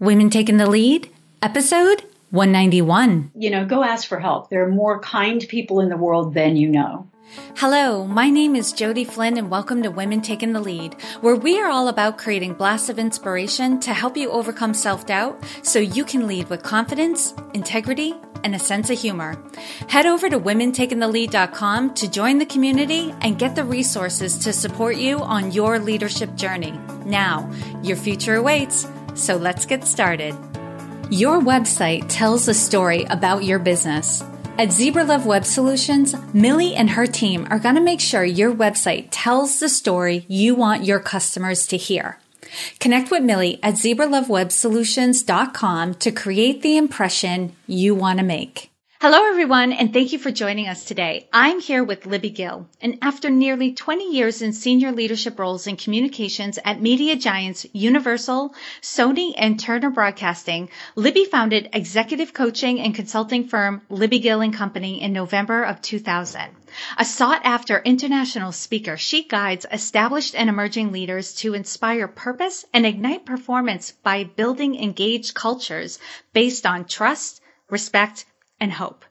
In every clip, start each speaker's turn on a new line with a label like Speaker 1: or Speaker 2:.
Speaker 1: Women Taking the Lead, episode 191.
Speaker 2: You know, go ask for help. There are more kind people in the world than you know.
Speaker 1: Hello, my name is Jodi Flynn and welcome to Women Taking the Lead, where we are all about creating blasts of inspiration to help you overcome self-doubt so you can lead with confidence, integrity, and a sense of humor. Head over to womentakingthelead.com to join the community and get the resources to support you on your leadership journey. Now, your future awaits. So let's get started. Your website tells a story about your business. At Zebra Love Web Solutions, Millie and her team are going to make sure your website tells the story you want your customers to hear. Connect with Millie at zebralovewebsolutions.com to create the impression you want to make. Hello, everyone, and thank you for joining us today. I'm here with Libby Gill, and after nearly 20 years in senior leadership roles in communications at media giants Universal, Sony, and Turner Broadcasting, Libby founded executive coaching and consulting firm Libby Gill and Company in November of 2000. A sought after international speaker, she guides established and emerging leaders to inspire purpose and ignite performance by building engaged cultures based on trust, respect, and hope.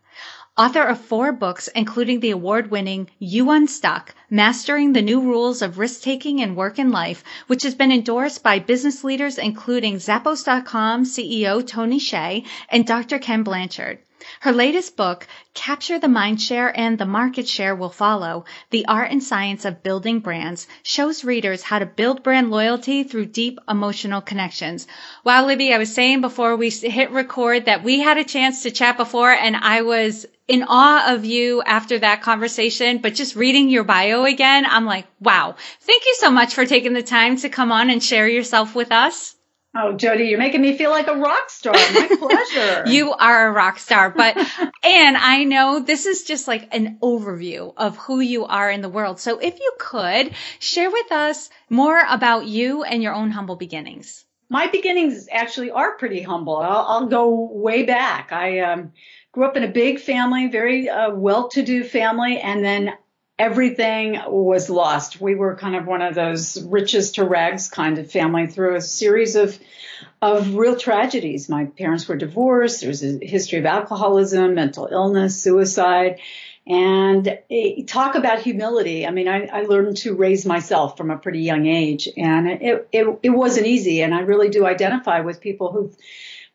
Speaker 1: Author of four books, including the award winning You Unstuck, Mastering the New Rules of Risk Taking in Work and Life, which has been endorsed by business leaders including Zappos.com CEO Tony Hsieh and Dr. Ken Blanchard. Her latest book, Capture the Mind Share and the Market Share Will Follow, The Art and Science of Building Brands, shows readers how to build brand loyalty through deep emotional connections. Wow, Libby, I was saying before we hit record that we had a chance to chat before and I was in awe of you after that conversation, but just reading your bio again, I'm like, wow, thank you so much for taking the time to come on and share yourself with us.
Speaker 2: Oh, Jodi, you're making me feel like a rock star. My pleasure.
Speaker 1: you are a rock star, but, and I know this is just like an overview of who you are in the world. So if you could share with us more about you and your own humble beginnings.
Speaker 2: My beginnings actually are pretty humble. I'll, I'll go way back. I um, grew up in a big family, very uh, well-to-do family, and then everything was lost. We were kind of one of those riches to rags kind of family through a series of of real tragedies. My parents were divorced. There was a history of alcoholism, mental illness, suicide. And eh, talk about humility. I mean, I, I, learned to raise myself from a pretty young age, and it, it, it wasn't easy. And I really do identify with people who,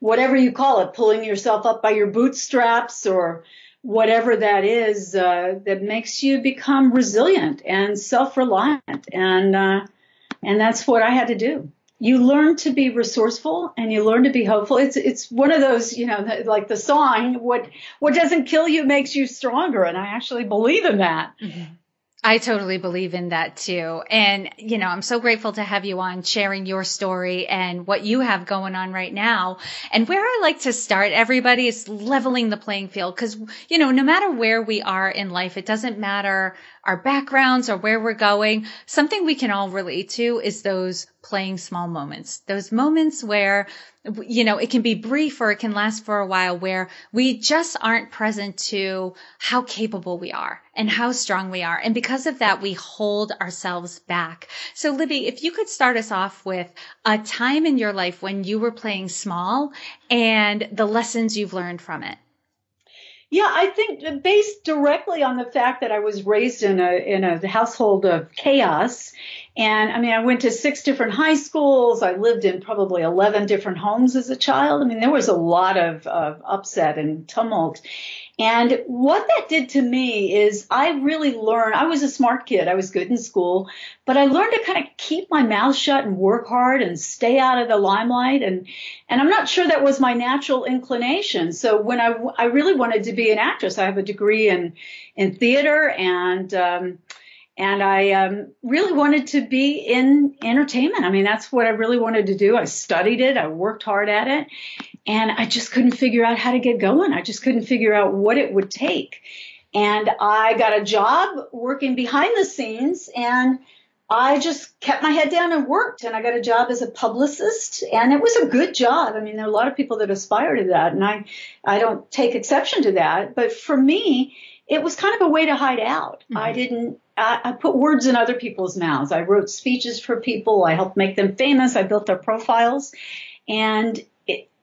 Speaker 2: whatever you call it, pulling yourself up by your bootstraps or whatever that is uh, that makes you become resilient and self-reliant and uh, and that's what I had to do. You learn to be resourceful and you learn to be hopeful. It's it's one of those you know like the song what what doesn't kill you makes you stronger and I actually believe in that. Mm-hmm.
Speaker 1: I totally believe in that too. And, you know, I'm so grateful to have you on sharing your story and what you have going on right now. And where I like to start everybody is leveling the playing field because, you know, no matter where we are in life, it doesn't matter our backgrounds or where we're going. Something we can all relate to is those playing small moments, those moments where you know, it can be brief or it can last for a while where we just aren't present to how capable we are and how strong we are. And because of that, we hold ourselves back. So Libby, if you could start us off with a time in your life when you were playing small and the lessons you've learned from it.
Speaker 2: Yeah, I think based directly on the fact that I was raised in a in a household of chaos and I mean, I went to six different high schools. I lived in probably 11 different homes as a child. I mean, there was a lot of, of upset and tumult. And what that did to me is I really learned, I was a smart kid. I was good in school, but I learned to kind of keep my mouth shut and work hard and stay out of the limelight. And, and I'm not sure that was my natural inclination. So when I, I really wanted to be an actress, I have a degree in, in theater and, um, and I um, really wanted to be in entertainment. I mean, that's what I really wanted to do. I studied it, I worked hard at it, and I just couldn't figure out how to get going. I just couldn't figure out what it would take. And I got a job working behind the scenes, and I just kept my head down and worked. And I got a job as a publicist, and it was a good job. I mean, there are a lot of people that aspire to that, and I, I don't take exception to that. But for me, it was kind of a way to hide out. Mm-hmm. I didn't I, I, put words in other people's mouths. I wrote speeches for people. I helped make them famous. I built their profiles. And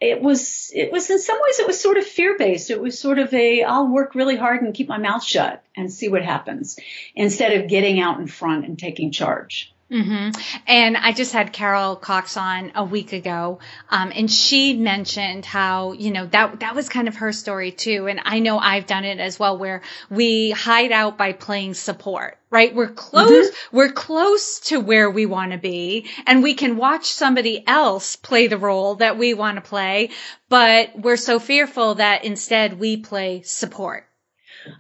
Speaker 2: it, was it was in some ways it was sort of fear based. It was sort of a I'll work really hard and keep my mouth shut and see what happens instead of getting out in front and taking charge.
Speaker 1: Mm-hmm. And I just had Carol Cox on a week ago, um, and she mentioned how you know that that was kind of her story too. And I know I've done it as well, where we hide out by playing support. Right, we're close. Mm-hmm. We're close to where we want to be, and we can watch somebody else play the role that we want to play. But we're so fearful that instead we play support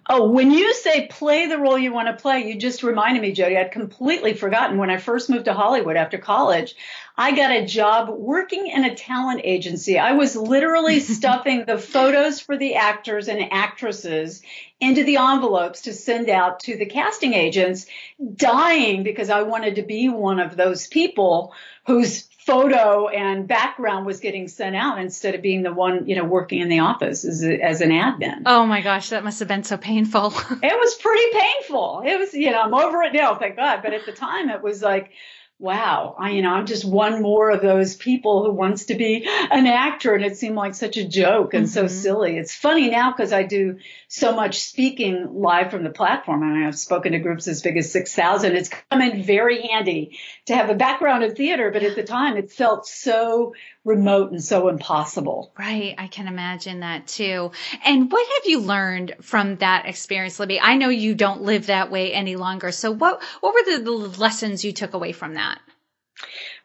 Speaker 2: Oh, when you say play the role you want to play, you just reminded me, Jodi. I'd completely forgotten when I first moved to Hollywood after college. I got a job working in a talent agency. I was literally stuffing the photos for the actors and actresses into the envelopes to send out to the casting agents, dying because I wanted to be one of those people whose photo and background was getting sent out instead of being the one, you know, working in the office as, a, as an admin.
Speaker 1: Oh my gosh, that must have been so painful.
Speaker 2: it was pretty painful. It was, you know, I'm over it now, thank God. But at the time, it was like, wow, I, you know, I'm just one more of those people who wants to be an actor. And it seemed like such a joke and mm-hmm. so silly. It's funny now because I do so much speaking live from the platform. and I've spoken to groups as big as 6,000. It's come in very handy to have a background in theater, but at the time it felt so remote and so impossible.
Speaker 1: Right. I can imagine that too. And what have you learned from that experience, Libby? I know you don't live that way any longer. So what, what were the, the lessons you took away from that?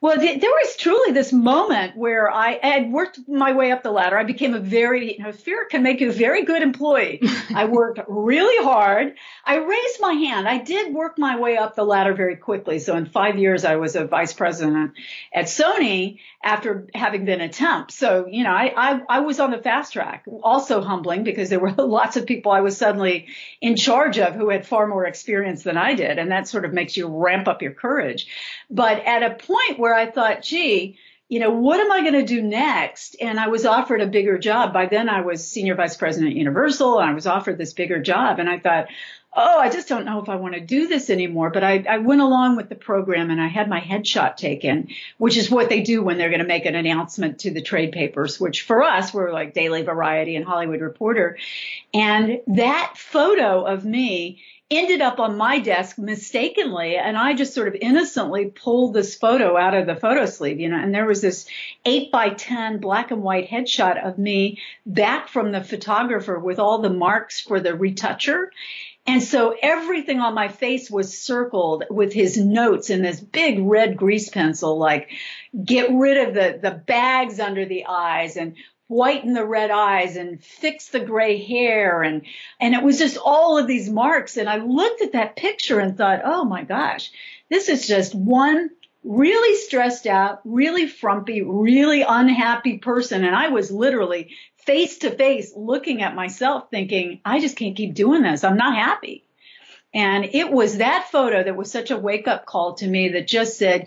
Speaker 2: Well, there was truly this moment where I had worked my way up the ladder. I became a very, you know, fear can make you a very good employee. I worked really hard. I raised my hand. I did work my way up the ladder very quickly. So in five years, I was a vice president at Sony after having been a temp. So, you know, I, I, I was on the fast track. Also humbling because there were lots of people I was suddenly in charge of who had far more experience than I did. And that sort of makes you ramp up your courage. But at a point where I thought, gee, you know, what am I going to do next? And I was offered a bigger job. By then I was senior vice president at Universal and I was offered this bigger job. And I thought, oh, I just don't know if I want to do this anymore. But I, I went along with the program and I had my headshot taken, which is what they do when they're going to make an announcement to the trade papers, which for us were like Daily Variety and Hollywood Reporter. And that photo of me ended up on my desk mistakenly and I just sort of innocently pulled this photo out of the photo sleeve, you know, and there was this eight by 10 black and white headshot of me back from the photographer with all the marks for the retoucher. And so everything on my face was circled with his notes in this big red grease pencil, like get rid of the, the bags under the eyes and whiten the red eyes and fix the gray hair. And and it was just all of these marks. And I looked at that picture and thought, "Oh my gosh, this is just one really stressed out, really frumpy, really unhappy person and I was literally face to face looking at myself thinking, I just can't keep doing this. I'm not happy." And it was that photo that was such a wake up call to me that just said,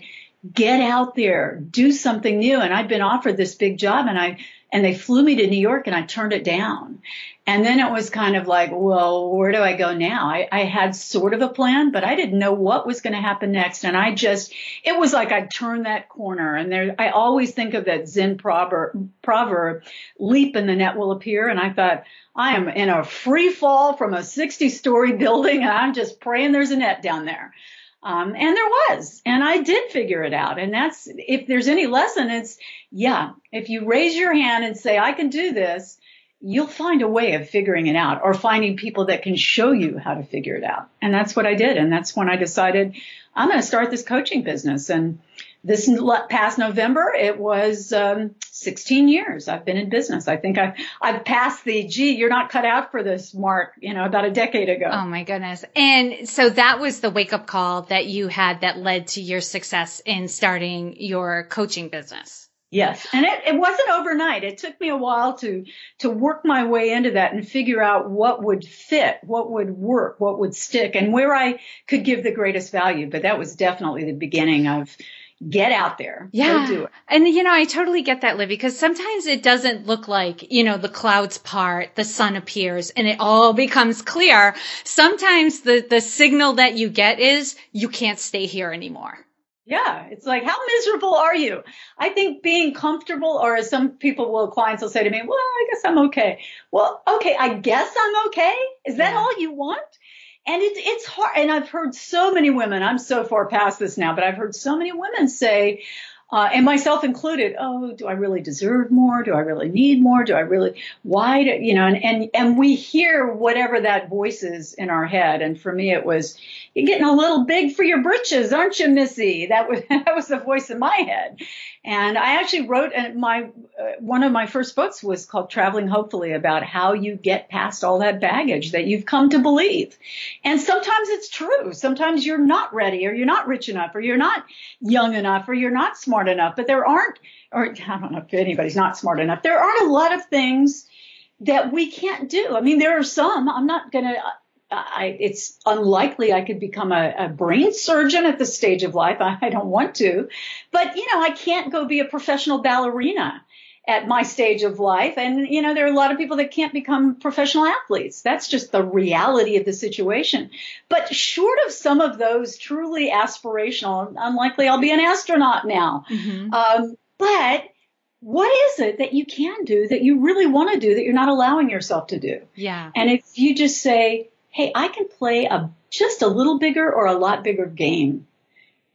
Speaker 2: get out there, do something new. And I'd been offered this big job and I and they flew me to New York and I turned it down. And then it was kind of like, well, where do I go now? I, I had sort of a plan, but I didn't know what was going to happen next. And I just, it was like I turned that corner. And there, I always think of that Zen proverb, leap and the net will appear. And I thought, I am in a free fall from a 60 story building and I'm just praying there's a net down there. Um, and there was, and I did figure it out. And that's, if there's any lesson, it's, yeah, if you raise your hand and say, I can do this, you'll find a way of figuring it out or finding people that can show you how to figure it out. And that's what I did. And that's when I decided I'm going to start this coaching business. And this past November, it was um, 16 years I've been in business. I think I've, I've passed the, gee, you're not cut out for this mark, you know, about a decade ago.
Speaker 1: Oh my goodness. And so that was the wake up call that you had that led to your success in starting your coaching business.
Speaker 2: Yes. And it, it wasn't overnight. It took me a while to, to work my way into that and figure out what would fit, what would work, what would stick and where I could give the greatest value. But that was definitely the beginning of, get out there.
Speaker 1: Yeah.
Speaker 2: do it.
Speaker 1: And you know, I totally get that, Liv, because sometimes it doesn't look like, you know, the clouds part, the sun appears and it all becomes clear. Sometimes the, the signal that you get is you can't stay here anymore.
Speaker 2: Yeah, it's like, how miserable are you? I think being comfortable, or as some people will, clients will say to me, well, I guess I'm okay. Well, okay, I guess I'm okay. Is that yeah. all you want? And it's, it's hard. And I've heard so many women, I'm so far past this now, but I've heard so many women say, uh, and myself included, oh, do I really deserve more? Do I really need more? Do I really, why do, you know, and, and, and we hear whatever that voice is in our head. And for me, it was, you're getting a little big for your britches, aren't you, Missy? That was, that was the voice in my head. And I actually wrote and my, uh, one of my first books was called Traveling Hopefully about how you get past all that baggage that you've come to believe. And sometimes it's true. Sometimes you're not ready or you're not rich enough or you're not young enough or you're not smart enough, but there aren't, or I don't know if anybody's not smart enough. There aren't a lot of things that we can't do. I mean, there are some. I'm not going to, I, it's unlikely I could become a, a, brain surgeon at this stage of life. I, I, don't want to, but you know, I can't go be a professional ballerina at my stage of life. And you know, there are a lot of people that can't become professional athletes. That's just the reality of the situation. But short of some of those truly aspirational, unlikely I'll be an astronaut now. Mm-hmm. Um, but what is it that you can do that you really want to do that you're not allowing yourself to do?
Speaker 1: Yeah.
Speaker 2: And if you just say, hey, I can play a just a little bigger or a lot bigger game.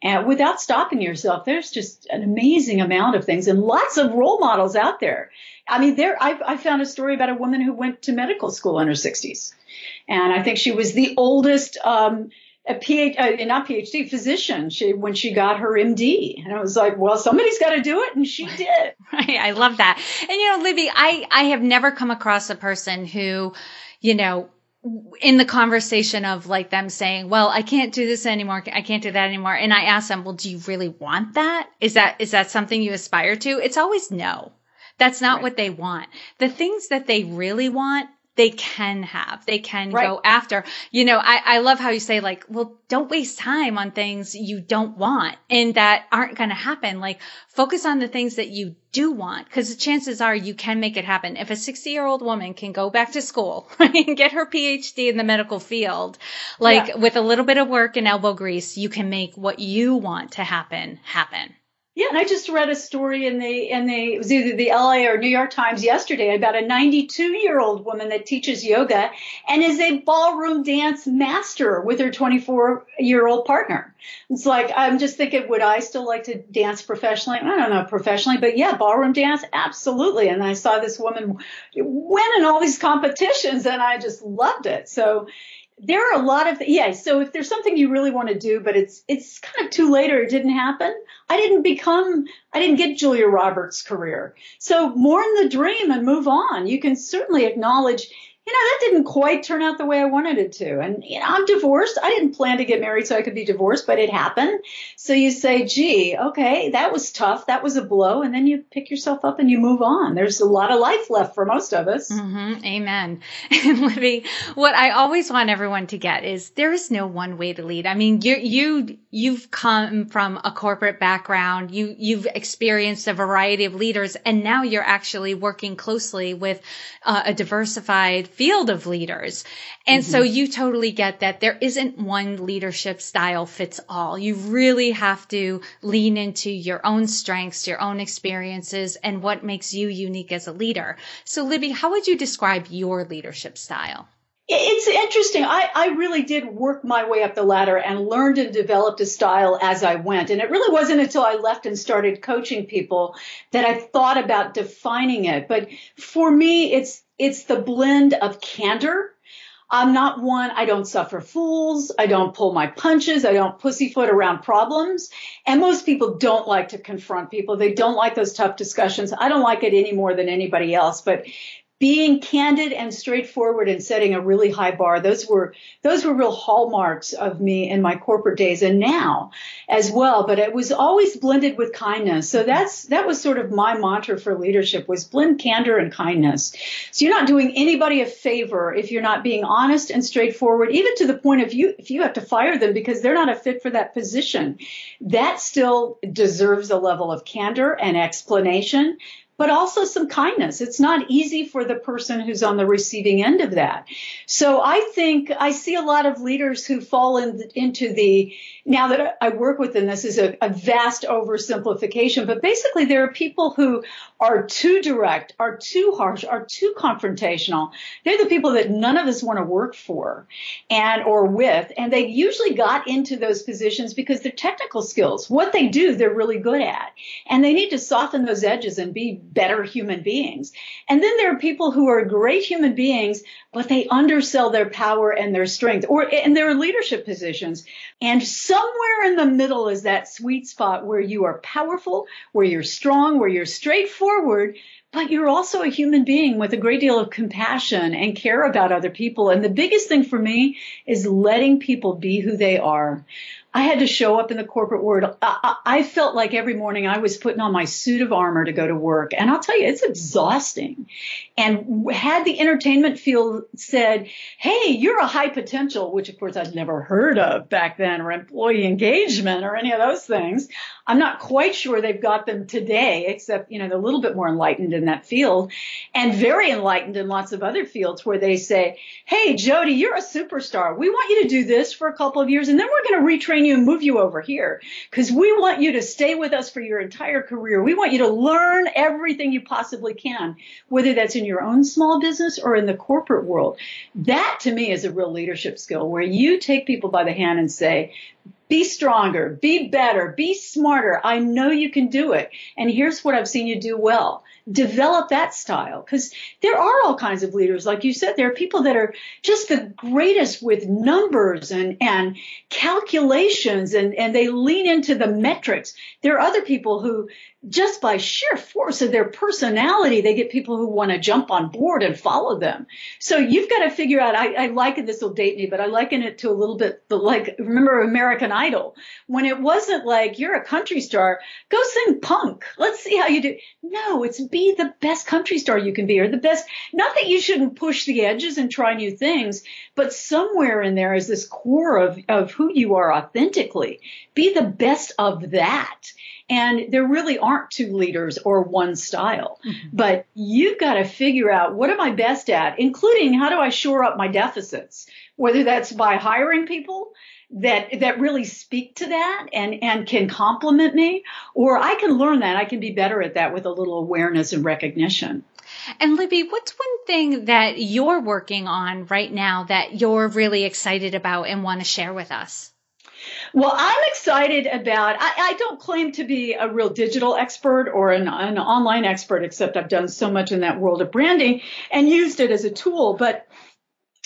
Speaker 2: And without stopping yourself, there's just an amazing amount of things and lots of role models out there. I mean, there, I, I found a story about a woman who went to medical school in her 60s. And I think she was the oldest, um, a PhD, uh, not PhD, physician. She when she got her MD, and I was like, well, somebody's got to do it, and she did.
Speaker 1: Right, I love that. And you know, Libby, I I have never come across a person who, you know, in the conversation of like them saying, well, I can't do this anymore. I can't do that anymore. And I ask them, well, do you really want that? Is that, is that something you aspire to? It's always no. That's not right. what they want. The things that they really want they can have, they can right. go after. You know, I, I love how you say like, well, don't waste time on things you don't want and that aren't going to happen. Like focus on the things that you do want because the chances are you can make it happen. If a 60 year old woman can go back to school and get her PhD in the medical field, like yeah. with a little bit of work and elbow grease, you can make what you want to happen happen.
Speaker 2: Yeah, and I just read a story in the in the it was either the LA or New York Times yesterday about a 92 year old woman that teaches yoga and is a ballroom dance master with her 24 year old partner. It's like I'm just thinking, would I still like to dance professionally? I don't know professionally, but yeah, ballroom dance, absolutely. And I saw this woman win in all these competitions, and I just loved it. So there are a lot of yeah so if there's something you really want to do but it's it's kind of too late or it didn't happen i didn't become i didn't get julia roberts career. So mourn the dream and move on. You can certainly acknowledge you know, that didn't quite turn out the way I wanted it to. And, you know, I'm divorced. I didn't plan to get married so I could be divorced, but it happened. So you say, gee, okay, that was tough. That was a blow. And then you pick yourself up and you move on. There's a lot of life left for most of us.
Speaker 1: Mm-hmm. Amen. And Libby, what I always want everyone to get is there is no one way to lead. I mean, you, you, you've come from a corporate background. You, you've experienced a variety of leaders and now you're actually working closely with uh, a diversified field of leaders. And mm-hmm. so you totally get that there isn't one leadership style fits all. You really have to lean into your own strengths, your own experiences, and what makes you unique as a leader. So Libby, how would you describe your leadership style?
Speaker 2: It's interesting. I, I really did work my way up the ladder and learned and developed a style as I went. And it really wasn't until I left and started coaching people that I thought about defining it. But for me, it's it's the blend of candor. I'm not one, I don't suffer fools. I don't pull my punches. I don't pussyfoot around problems. And most people don't like to confront people. They don't like those tough discussions. I don't like it any more than anybody else. But being candid and straightforward and setting a really high bar. Those were those were real hallmarks of me in my corporate days and now as well but it was always blended with kindness. So that's that was sort of my mantra for leadership was blend candor and kindness. So you're not doing anybody a favor if you're not being honest and straightforward even to the point of you if you have to fire them because they're not a fit for that position. That still deserves a level of candor and explanation but also some kindness. It's not easy for the person who's on the receiving end of that. So I think I see a lot of leaders who fall in, into the, now that I work with them, this is a, a vast oversimplification, but basically there are people who are too direct, are too harsh, are too confrontational. They're the people that none of us want to work for and or with. And they usually got into those positions because their technical skills, what they do, they're really good at. And they need to soften those edges and be better human beings. And then there are people who are great human beings, but they undersell their power and their strength or in their leadership positions. And somewhere in the middle is that sweet spot where you are powerful, where you're strong, where you're straightforward, but you're also a human being with a great deal of compassion and care about other people. And the biggest thing for me is letting people be who they are. I had to show up in the corporate world. I, I, felt like every morning I was putting on my suit of armor to go to work. And I'll tell you, it's exhausting. And had the entertainment field said, Hey, you're a high potential, which of course I'd never heard of back then, or employee engagement or any of those things. I'm not quite sure they've got them today, except, you know, they're a little bit more enlightened in that field and very enlightened in lots of other fields where they say, Hey, Jodi, you're a superstar. We want you to do this for a couple of years and then we're going to retrain you and move you over here because we want you to stay with us for your entire career. We want you to learn everything you possibly can, whether that's in your own small business or in the corporate world. That to me is a real leadership skill where you take people by the hand and say, be stronger, be better, be smarter. I know you can do it. And here's what I've seen you do well. Develop that style because there are all kinds of leaders. Like you said, there are people that are just the greatest with numbers and, and calculations and, and they lean into the metrics. There are other people who just by sheer force of their personality, they get people who want to jump on board and follow them. So you've got to figure out, I, I liken this will date me, but I liken it to a little bit the, like, remember American Idol? When it wasn't like, you're a country star, go sing punk. Let's see how you do. No, it's be the best country star you can be or the best, not that you shouldn't push the edges and try new things, but somewhere in there is this core of, of who you are authentically. Be the best of that. And there really aren't two leaders or one style. Mm-hmm. But you've got to figure out what am I best at, including how do I shore up my deficits, whether that's by hiring people that that really speak to that and and can complement me or I can learn that I can be better at that with a little awareness and recognition.
Speaker 1: And Libby, what's one thing that you're working on right now that you're really excited about and want to share with us?
Speaker 2: Well, I'm excited about, I, I, don't claim to be a real digital expert or an, an online expert, except I've done so much in that world of branding and used it as a tool. But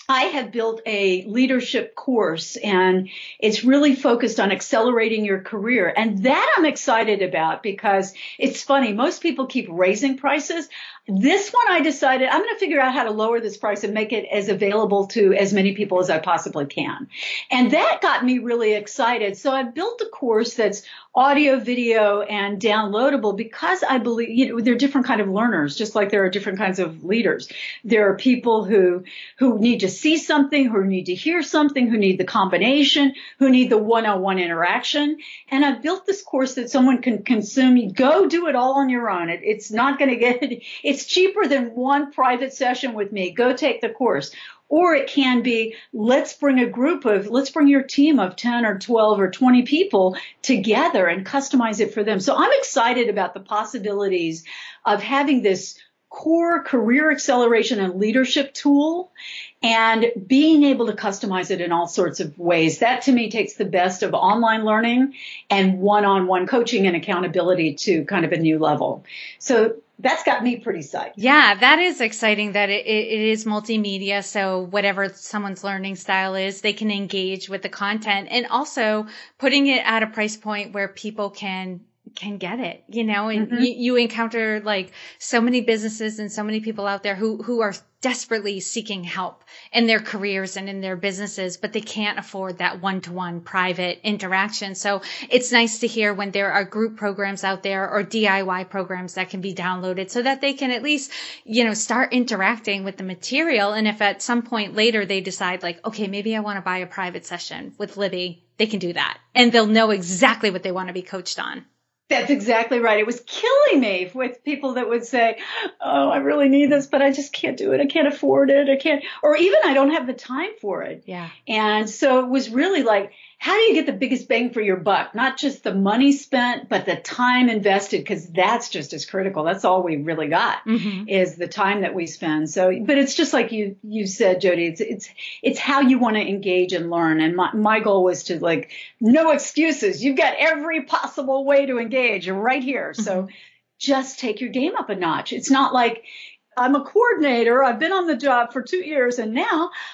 Speaker 2: I have built a leadership course and it's really focused on accelerating your career. And that I'm excited about because it's funny. Most people keep raising prices. This one I decided I'm going to figure out how to lower this price and make it as available to as many people as I possibly can. And that got me really excited. So I built a course that's audio, video, and downloadable because I believe, you know, there are different kind of learners, just like there are different kinds of leaders. There are people who, who need to see something, who need to hear something, who need the combination, who need the one-on-one interaction. And I've built this course that someone can consume. Go do it all on your own. It, it's not going to get, it's cheaper than one private session with me. Go take the course. Or it can be, let's bring a group of, let's bring your team of 10 or 12 or 20 people together and customize it for them. So I'm excited about the possibilities of having this core career acceleration and leadership tool and being able to customize it in all sorts of ways. That to me takes the best of online learning and one-on-one coaching and accountability to kind of a new level. So that's got me pretty psyched.
Speaker 1: Yeah, that is exciting that it, it is multimedia. So whatever someone's learning style is, they can engage with the content and also putting it at a price point where people can can get it, you know, and mm-hmm. you, you encounter like so many businesses and so many people out there who, who are desperately seeking help in their careers and in their businesses, but they can't afford that one to one private interaction. So it's nice to hear when there are group programs out there or DIY programs that can be downloaded so that they can at least, you know, start interacting with the material. And if at some point later they decide like, okay, maybe I want to buy a private session with Libby, they can do that and they'll know exactly what they want to be coached on.
Speaker 2: That's exactly right. It was killing me with people that would say, Oh, I really need this, but I just can't do it. I can't afford it. I can't, or even I don't have the time for it.
Speaker 1: Yeah.
Speaker 2: And so it was really like, how do you get the biggest bang for your buck? Not just the money spent, but the time invested, because that's just as critical. That's all we really got mm-hmm. is the time that we spend. So, but it's just like you, you said, Jodi, it's, it's, it's how you want to engage and learn. And my, my goal was to like, no excuses. You've got every possible way to engage. You're right here. Mm-hmm. So just take your game up a notch. It's not like, I'm a coordinator. I've been on the job for two years and now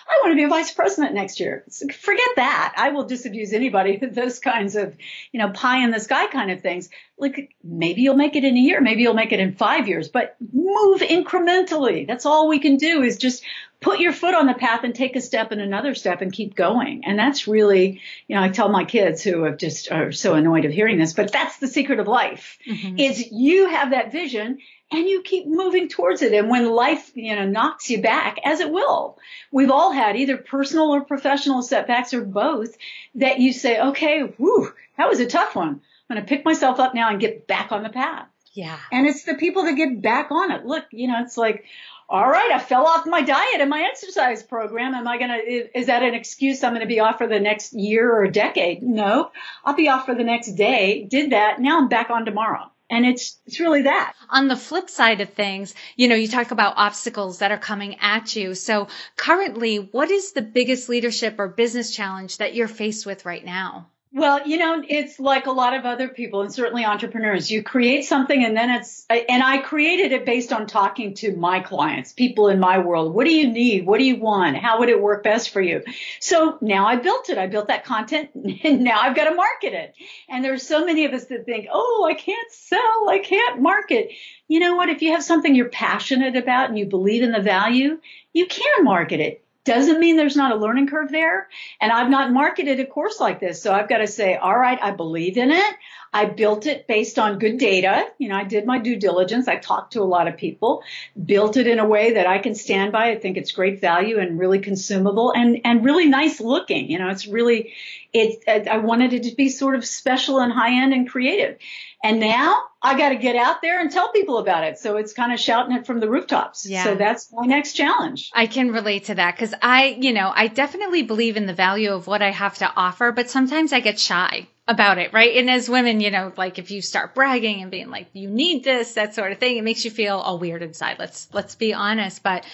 Speaker 2: I want to be a vice president next year. Forget that. I will disabuse anybody with those kinds of, you know, pie in the sky kind of things. Like maybe you'll make it in a year. Maybe you'll make it in five years, but move incrementally. That's all we can do is just put your foot on the path and take a step and another step and keep going. And that's really, you know, I tell my kids who have just are so annoyed of hearing this, but that's the secret of life mm-hmm. is you have that vision and you keep moving towards it. And when life, you know, knocks you back, as it will, we've all had either personal or professional setbacks or both that you say, okay, whew, that was a tough one. I'm going to pick myself up now and get back on the path.
Speaker 1: Yeah.
Speaker 2: And it's the people that get back on it. Look, you know, it's like, all right, I fell off my diet and my exercise program. Am I going to, is that an excuse I'm going to be off for the next year or decade? No, I'll be off for the next day. Did that. Now I'm back on tomorrow. And it's, it's really that.
Speaker 1: On the flip side of things, you know, you talk about obstacles that are coming at you. So currently, what is the biggest leadership or business challenge that you're faced with right now?
Speaker 2: Well, you know, it's like a lot of other people and certainly entrepreneurs. You create something and then it's, and I created it based on talking to my clients, people in my world. What do you need? What do you want? How would it work best for you? So now I built it. I built that content and now I've got to market it. And there's so many of us that think, oh, I can't sell. I can't market. You know what? If you have something you're passionate about and you believe in the value, you can market it doesn't mean there's not a learning curve there. And I've not marketed a course like this. So I've got to say, all right, I believe in it. I built it based on good data. You know, I did my due diligence. I talked to a lot of people, built it in a way that I can stand by. I think it's great value and really consumable and, and really nice looking. You know, it's really, it, I wanted it to be sort of special and high end and creative. And now I got to get out there and tell people about it. So it's kind of shouting it from the rooftops. Yeah. So that's my next challenge.
Speaker 1: I can relate to that because I, you know, I definitely believe in the value of what I have to offer, but sometimes I get shy about it, right? And as women, you know, like if you start bragging and being like, you need this, that sort of thing, it makes you feel all weird inside. Let's, let's be honest. But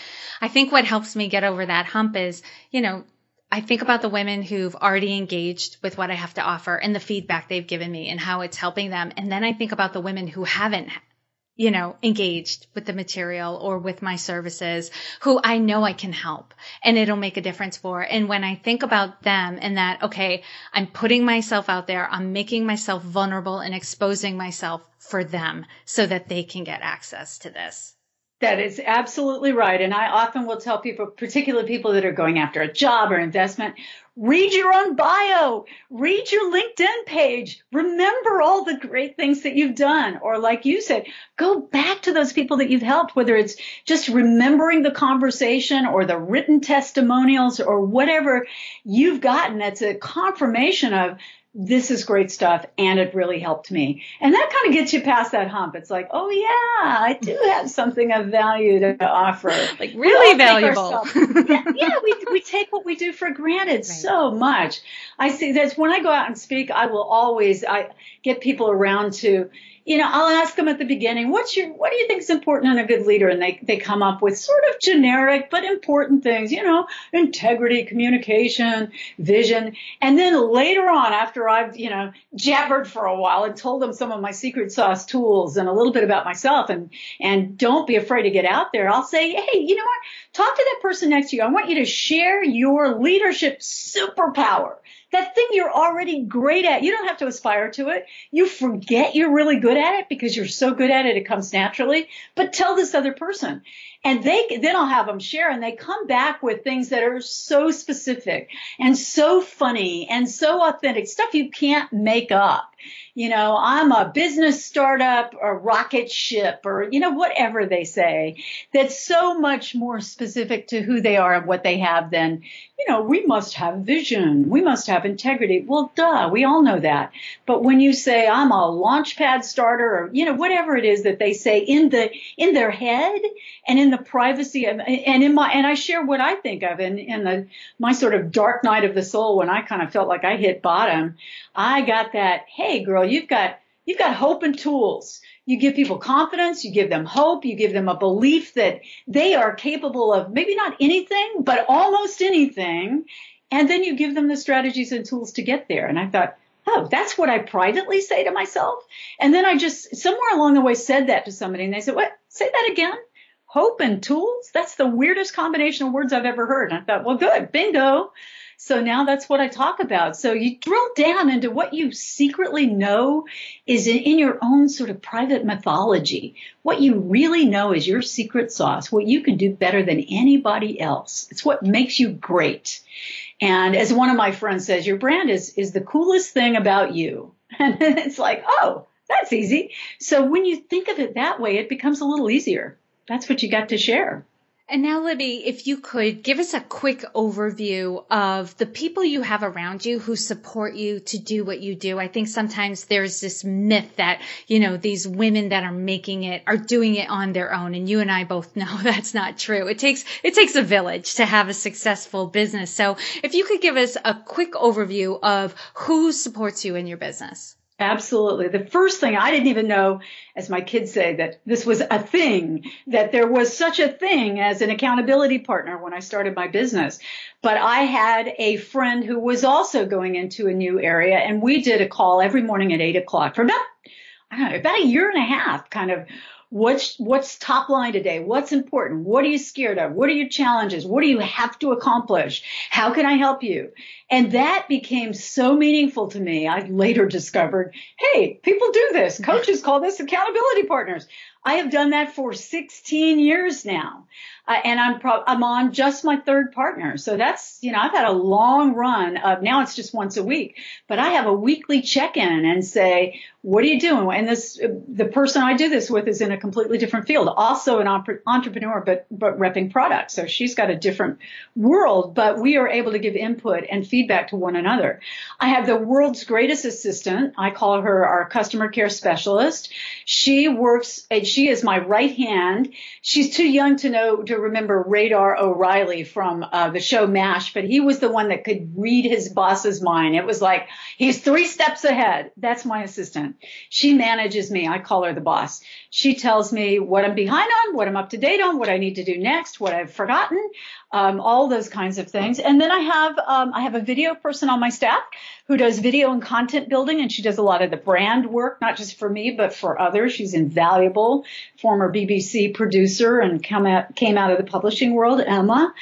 Speaker 1: I think what helps me get over that hump is, you know, I think about the women who've already engaged with what I have to offer and the feedback they've given me and how it's helping them. And then I think about the women who haven't, you know, engaged with the material or with my services who I know I can help and it'll make a difference for. And when I think about them and that, okay, I'm putting myself out there, I'm making myself vulnerable and exposing myself for them so that they can get access to this.
Speaker 2: That is absolutely right. And I often will tell people, particularly people that are going after a job or investment, read your own bio, read your LinkedIn page, remember all the great things that you've done. Or like you said, go back to those people that you've helped, whether it's just remembering the conversation or the written testimonials or whatever you've gotten that's a confirmation of this is great stuff and it really helped me. And that kind of gets you past that hump. It's like, oh yeah, I do have something of value to offer.
Speaker 1: Like really valuable.
Speaker 2: yeah, yeah, we, we take what we do for granted right. so much. I see that when I go out and speak, I will always, I get people around to, you know, I'll ask them at the beginning, what's your, what do you think is important in a good leader? And they, they come up with sort of generic, but important things, you know, integrity, communication, vision. And then later on, after I've, you know, jabbered for a while and told them some of my secret sauce tools and a little bit about myself and, and don't be afraid to get out there, I'll say, hey, you know what? Talk to that person next to you. I want you to share your leadership superpower that thing you're already great at. You don't have to aspire to it. You forget you're really good at it because you're so good at it, it comes naturally. But tell this other person. And they, then I'll have them share and they come back with things that are so specific and so funny and so authentic, stuff you can't make up. You know, I'm a business startup or rocket ship or, you know, whatever they say that's so much more specific to who they are and what they have than, you know, we must have vision. We must have integrity. Well, duh, we all know that. But when you say I'm a launchpad starter or, you know, whatever it is that they say in the, in their head and in the privacy of, and in my, and I share what I think of in, in the, my sort of dark night of the soul when I kind of felt like I hit bottom. I got that, hey girl, you've got, you've got hope and tools. You give people confidence, you give them hope, you give them a belief that they are capable of maybe not anything, but almost anything. And then you give them the strategies and tools to get there. And I thought, oh, that's what I privately say to myself. And then I just somewhere along the way said that to somebody and they said, what? Say that again? Hope and tools? That's the weirdest combination of words I've ever heard. And I thought, well, good, bingo. So now that's what I talk about. So you drill down into what you secretly know is in, in, your own sort of private mythology. What you really know is your secret sauce, what you can do better than anybody else. It's what makes you great. And as one of my friends says, your brand is, is the coolest thing about you. And it's like, oh, that's easy. So when you think of it that way, it becomes a little easier. That's what you got to share.
Speaker 1: And now, Libby, if you could give us a quick overview of the people you have around you who support you to do what you do. I think sometimes there's this myth that, you know, these women that are making it are doing it on their own. And you and I both know that's not true. It takes, it takes a village to have a successful business. So if you could give us a quick overview of who supports you in your business.
Speaker 2: Absolutely. The first thing I didn't even know, as my kids say, that this was a thing, that there was such a thing as an accountability partner when I started my business. But I had a friend who was also going into a new area and we did a call every morning at eight o'clock for about, I don't know, about a year and a half kind of What's, what's top line today? What's important? What are you scared of? What are your challenges? What do you have to accomplish? How can I help you? And that became so meaningful to me. I later discovered, hey, people do this. Coaches call this accountability partners. I have done that for 16 years now. Uh, and I'm pro- I'm on just my third partner. So that's, you know, I've had a long run of now it's just once a week, but I have a weekly check-in and say, what are you doing? And this, the person I do this with is in a completely different field, also an entrepreneur, but, but repping products. So she's got a different world, but we are able to give input and feedback to one another. I have the world's greatest assistant. I call her our customer care specialist. She works, she is my right hand. She's too young to know, to remember Radar O'Reilly from uh, the show MASH, but he was the one that could read his boss's mind. It was like, he's three steps ahead. That's my assistant. She manages me. I call her the boss. She tells me what I'm behind on, what I'm up to date on, what I need to do next, what I've forgotten um, all those kinds of things. And then I have um, I have a video person on my staff who does video and content building, and she does a lot of the brand work, not just for me but for others. She's invaluable, former BBC producer, and come out, came out of the publishing world, Emma.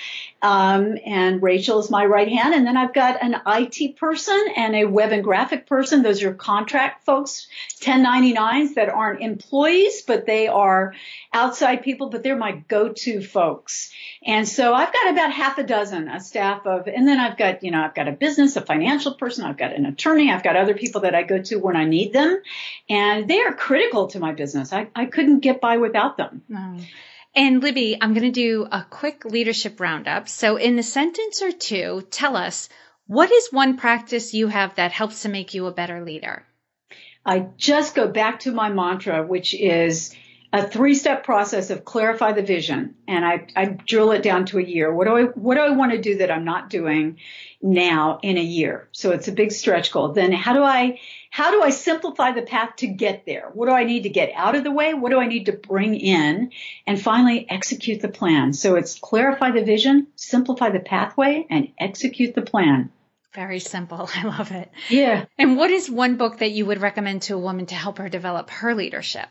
Speaker 2: Um, and Rachel is my right hand. And then I've got an IT person and a web and graphic person. Those are contract folks, 1099s that aren't employees, but they are outside people, but they're my go-to folks. And so I've got about half a dozen, a staff of, and then I've got, you know, I've got a business, a financial person, I've got an attorney, I've got other people that I go to when I need them. And they are critical to my business. I, I couldn't get by without them.
Speaker 1: Wow. And Libby, I'm going to do a quick leadership roundup. So in a sentence or two, tell us what is one practice you have that helps to make you a better leader?
Speaker 2: I just go back to my mantra, which is a three step process of clarify the vision and I, I drill it down to a year. What do I, what do I want to do that I'm not doing now in a year? So it's a big stretch goal. Then how do I, how do I simplify the path to get there? What do I need to get out of the way? What do I need to bring in? And finally, execute the plan. So it's clarify the vision, simplify the pathway and execute the plan.
Speaker 1: Very simple. I love it.
Speaker 2: Yeah.
Speaker 1: And what is one book that you would recommend to a woman to help her develop her leadership?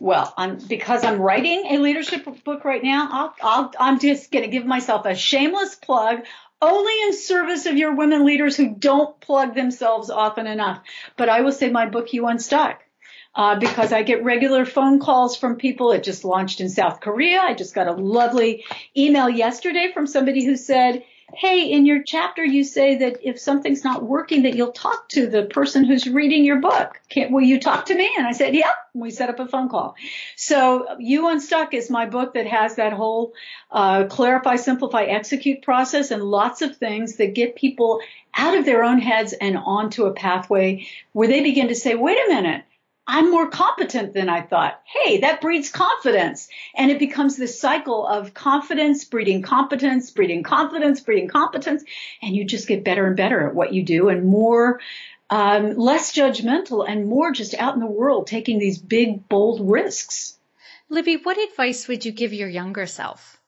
Speaker 2: Well, I'm because I'm writing a leadership book right now. i am just going to give myself a shameless plug. Only in service of your women leaders who don't plug themselves often enough. But I will say my book, You Unstuck, uh, because I get regular phone calls from people. It just launched in South Korea. I just got a lovely email yesterday from somebody who said, hey, in your chapter, you say that if something's not working, that you'll talk to the person who's reading your book. Can't, will you talk to me? And I said, yep. We set up a phone call. So You Unstuck is my book that has that whole uh, clarify, simplify, execute process and lots of things that get people out of their own heads and onto a pathway where they begin to say, wait a minute. I'm more competent than I thought. Hey, that breeds confidence. And it becomes this cycle of confidence breeding competence, breeding confidence, breeding competence. And you just get better and better at what you do and more, um, less judgmental and more just out in the world taking these big, bold risks.
Speaker 1: Libby, what advice would you give your younger self?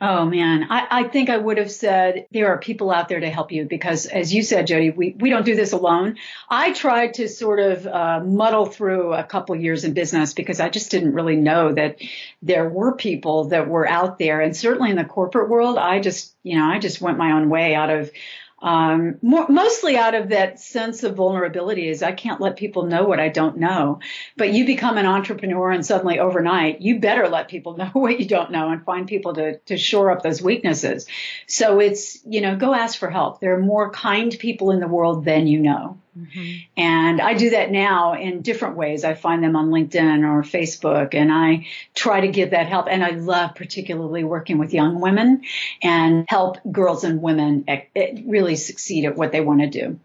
Speaker 2: Oh man, I, I, think I would have said there are people out there to help you because, as you said, Jodi, we, we don't do this alone. I tried to sort of uh, muddle through a couple years in business because I just didn't really know that there were people that were out there, and certainly in the corporate world, I just you know I just went my own way out of um, more, mostly out of that sense of vulnerability is I can't let people know what I don't know. But you become an entrepreneur and suddenly overnight, you better let people know what you don't know and find people to, to shore up those weaknesses. So it's, you know, go ask for help. There are more kind people in the world than you know. Mm-hmm. And I do that now in different ways. I find them on LinkedIn or Facebook and I try to give that help. And I love particularly working with young women and help girls and women really succeed at what they want to do.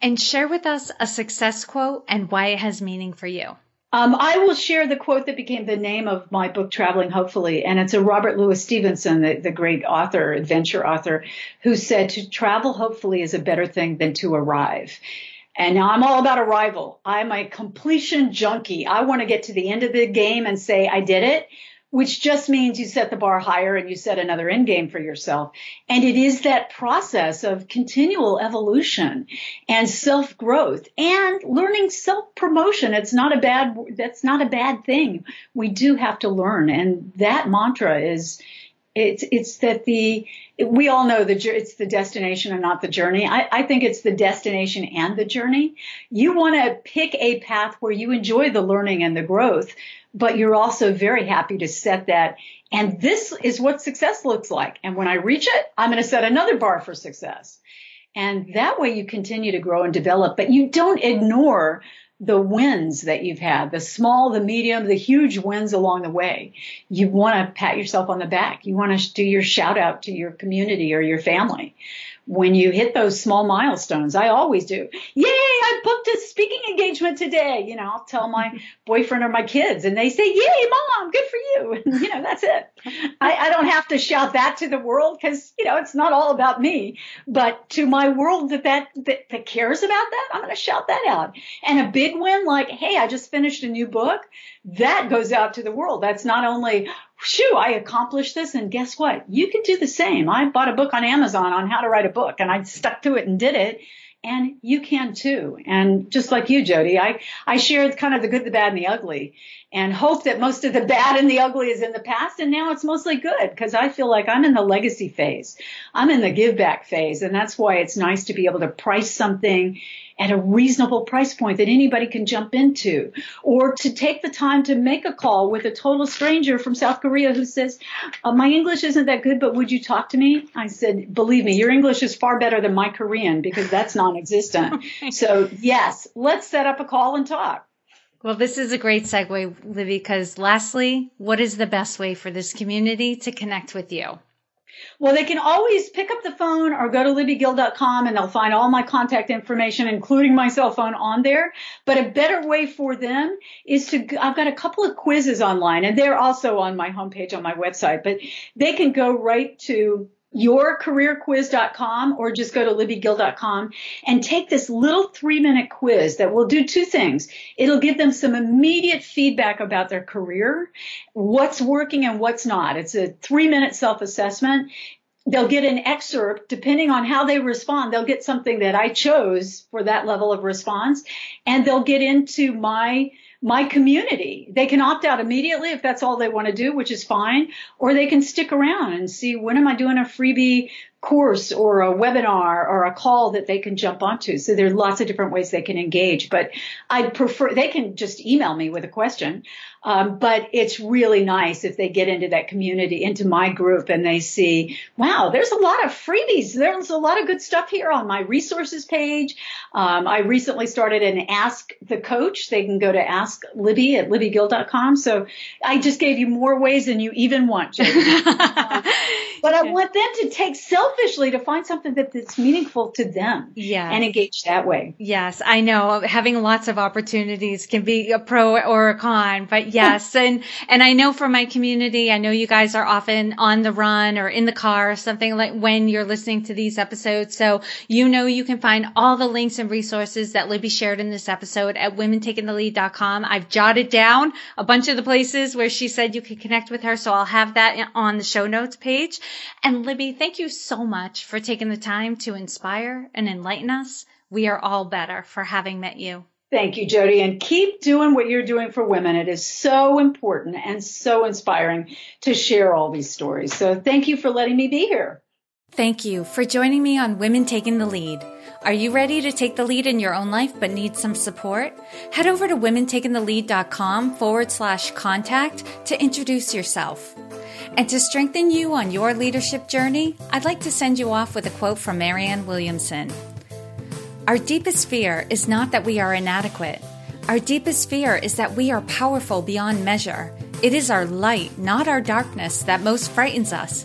Speaker 1: And share with us a success quote and why it has meaning for you.
Speaker 2: Um, I will share the quote that became the name of my book, Traveling Hopefully, and it's a Robert Louis Stevenson, the, the great author, adventure author, who said to travel hopefully is a better thing than to arrive. And now I'm all about arrival. I'm a completion junkie. I want to get to the end of the game and say, I did it, which just means you set the bar higher and you set another end game for yourself. And it is that process of continual evolution and self growth and learning self promotion. It's not a bad, that's not a bad thing. We do have to learn. And that mantra is, it's, it's that the, we all know that it's the destination and not the journey. I, I think it's the destination and the journey. You want to pick a path where you enjoy the learning and the growth, but you're also very happy to set that. And this is what success looks like. And when I reach it, I'm going to set another bar for success. And that way you continue to grow and develop, but you don't ignore the wins that you've had, the small, the medium, the huge wins along the way. You want to pat yourself on the back. You want to do your shout out to your community or your family when you hit those small milestones. I always do. Yay, I booked a speaking engagement today. You know, I'll tell my boyfriend or my kids and they say, Yay, mom, good for you. And, you know, that's it. I, I don't have to shout that to the world because, you know, it's not all about me. But to my world that, that, that, that cares about that, I'm going to shout that out. And a big win like, Hey, I just finished a new book. That goes out to the world. That's not only, shoo, I accomplished this. And guess what? You can do the same. I bought a book on Amazon on how to write a book and I stuck to it and did it. And you can too. And just like you, Jodi, I, I shared kind of the good, the bad, and the ugly and hope that most of the bad and the ugly is in the past. And now it's mostly good because I feel like I'm in the legacy phase. I'm in the give back phase. And that's why it's nice to be able to price something at a reasonable price point that anybody can jump into or to take the time to make a call with a total stranger from South Korea who says, uh, my English isn't that good, but would you talk to me? I said, believe me, your English is far better than my Korean because that's non-existent. so yes, let's set up a call and talk.
Speaker 1: Well, this is a great segue, Libby, because lastly, what is the best way for this community to connect with you?
Speaker 2: Well, they can always pick up the phone or go to libbygill.com and they'll find all my contact information, including my cell phone on there. But a better way for them is to, I've got a couple of quizzes online and they're also on my homepage on my website, but they can go right to yourcareerquiz.com or just go to libbygill.com and take this little three minute quiz that will do two things. It'll give them some immediate feedback about their career, what's working and what's not. It's a three minute self assessment. They'll get an excerpt depending on how they respond. They'll get something that I chose for that level of response and they'll get into my my community. They can opt out immediately if that's all they want to do, which is fine, or they can stick around and see when am I doing a freebie course or a webinar or a call that they can jump onto. So there are lots of different ways they can engage, but I prefer, they can just email me with a question. Um, but it's really nice if they get into that community, into my group, and they see, wow, there's a lot of freebies. There's a lot of good stuff here on my resources page. Um, I recently started an Ask the Coach. They can go to Ask Libby at libbygill.com. So I just gave you more ways than you even want, but I want them to take selfishly to find something that, that's meaningful to them
Speaker 1: yes.
Speaker 2: and engage that way.
Speaker 1: Yes, I know having lots of opportunities can be a pro or a con, but yes. and, and I know for my community, I know you guys are often on the run or in the car or something like when you're listening to these episodes. So you know you can find all the links and resources that Libby shared in this episode at womentakingthelead.com. I've jotted down a bunch of the places where she said you could connect with her. So I'll have that on the show notes page. And Libby, thank you so much for taking the time to inspire and enlighten us. We are all better for having met you.
Speaker 2: Thank you, Jodi. And keep doing what you're doing for women. It is so important and so inspiring to share all these stories. So thank you for letting me be here.
Speaker 1: Thank you for joining me on Women Taking the Lead. Are you ready to take the lead in your own life but need some support? Head over to womentakingthelead.com forward slash contact to introduce yourself. And to strengthen you on your leadership journey, I'd like to send you off with a quote from Marianne Williamson. Our deepest fear is not that we are inadequate. Our deepest fear is that we are powerful beyond measure. It is our light, not our darkness, that most frightens us.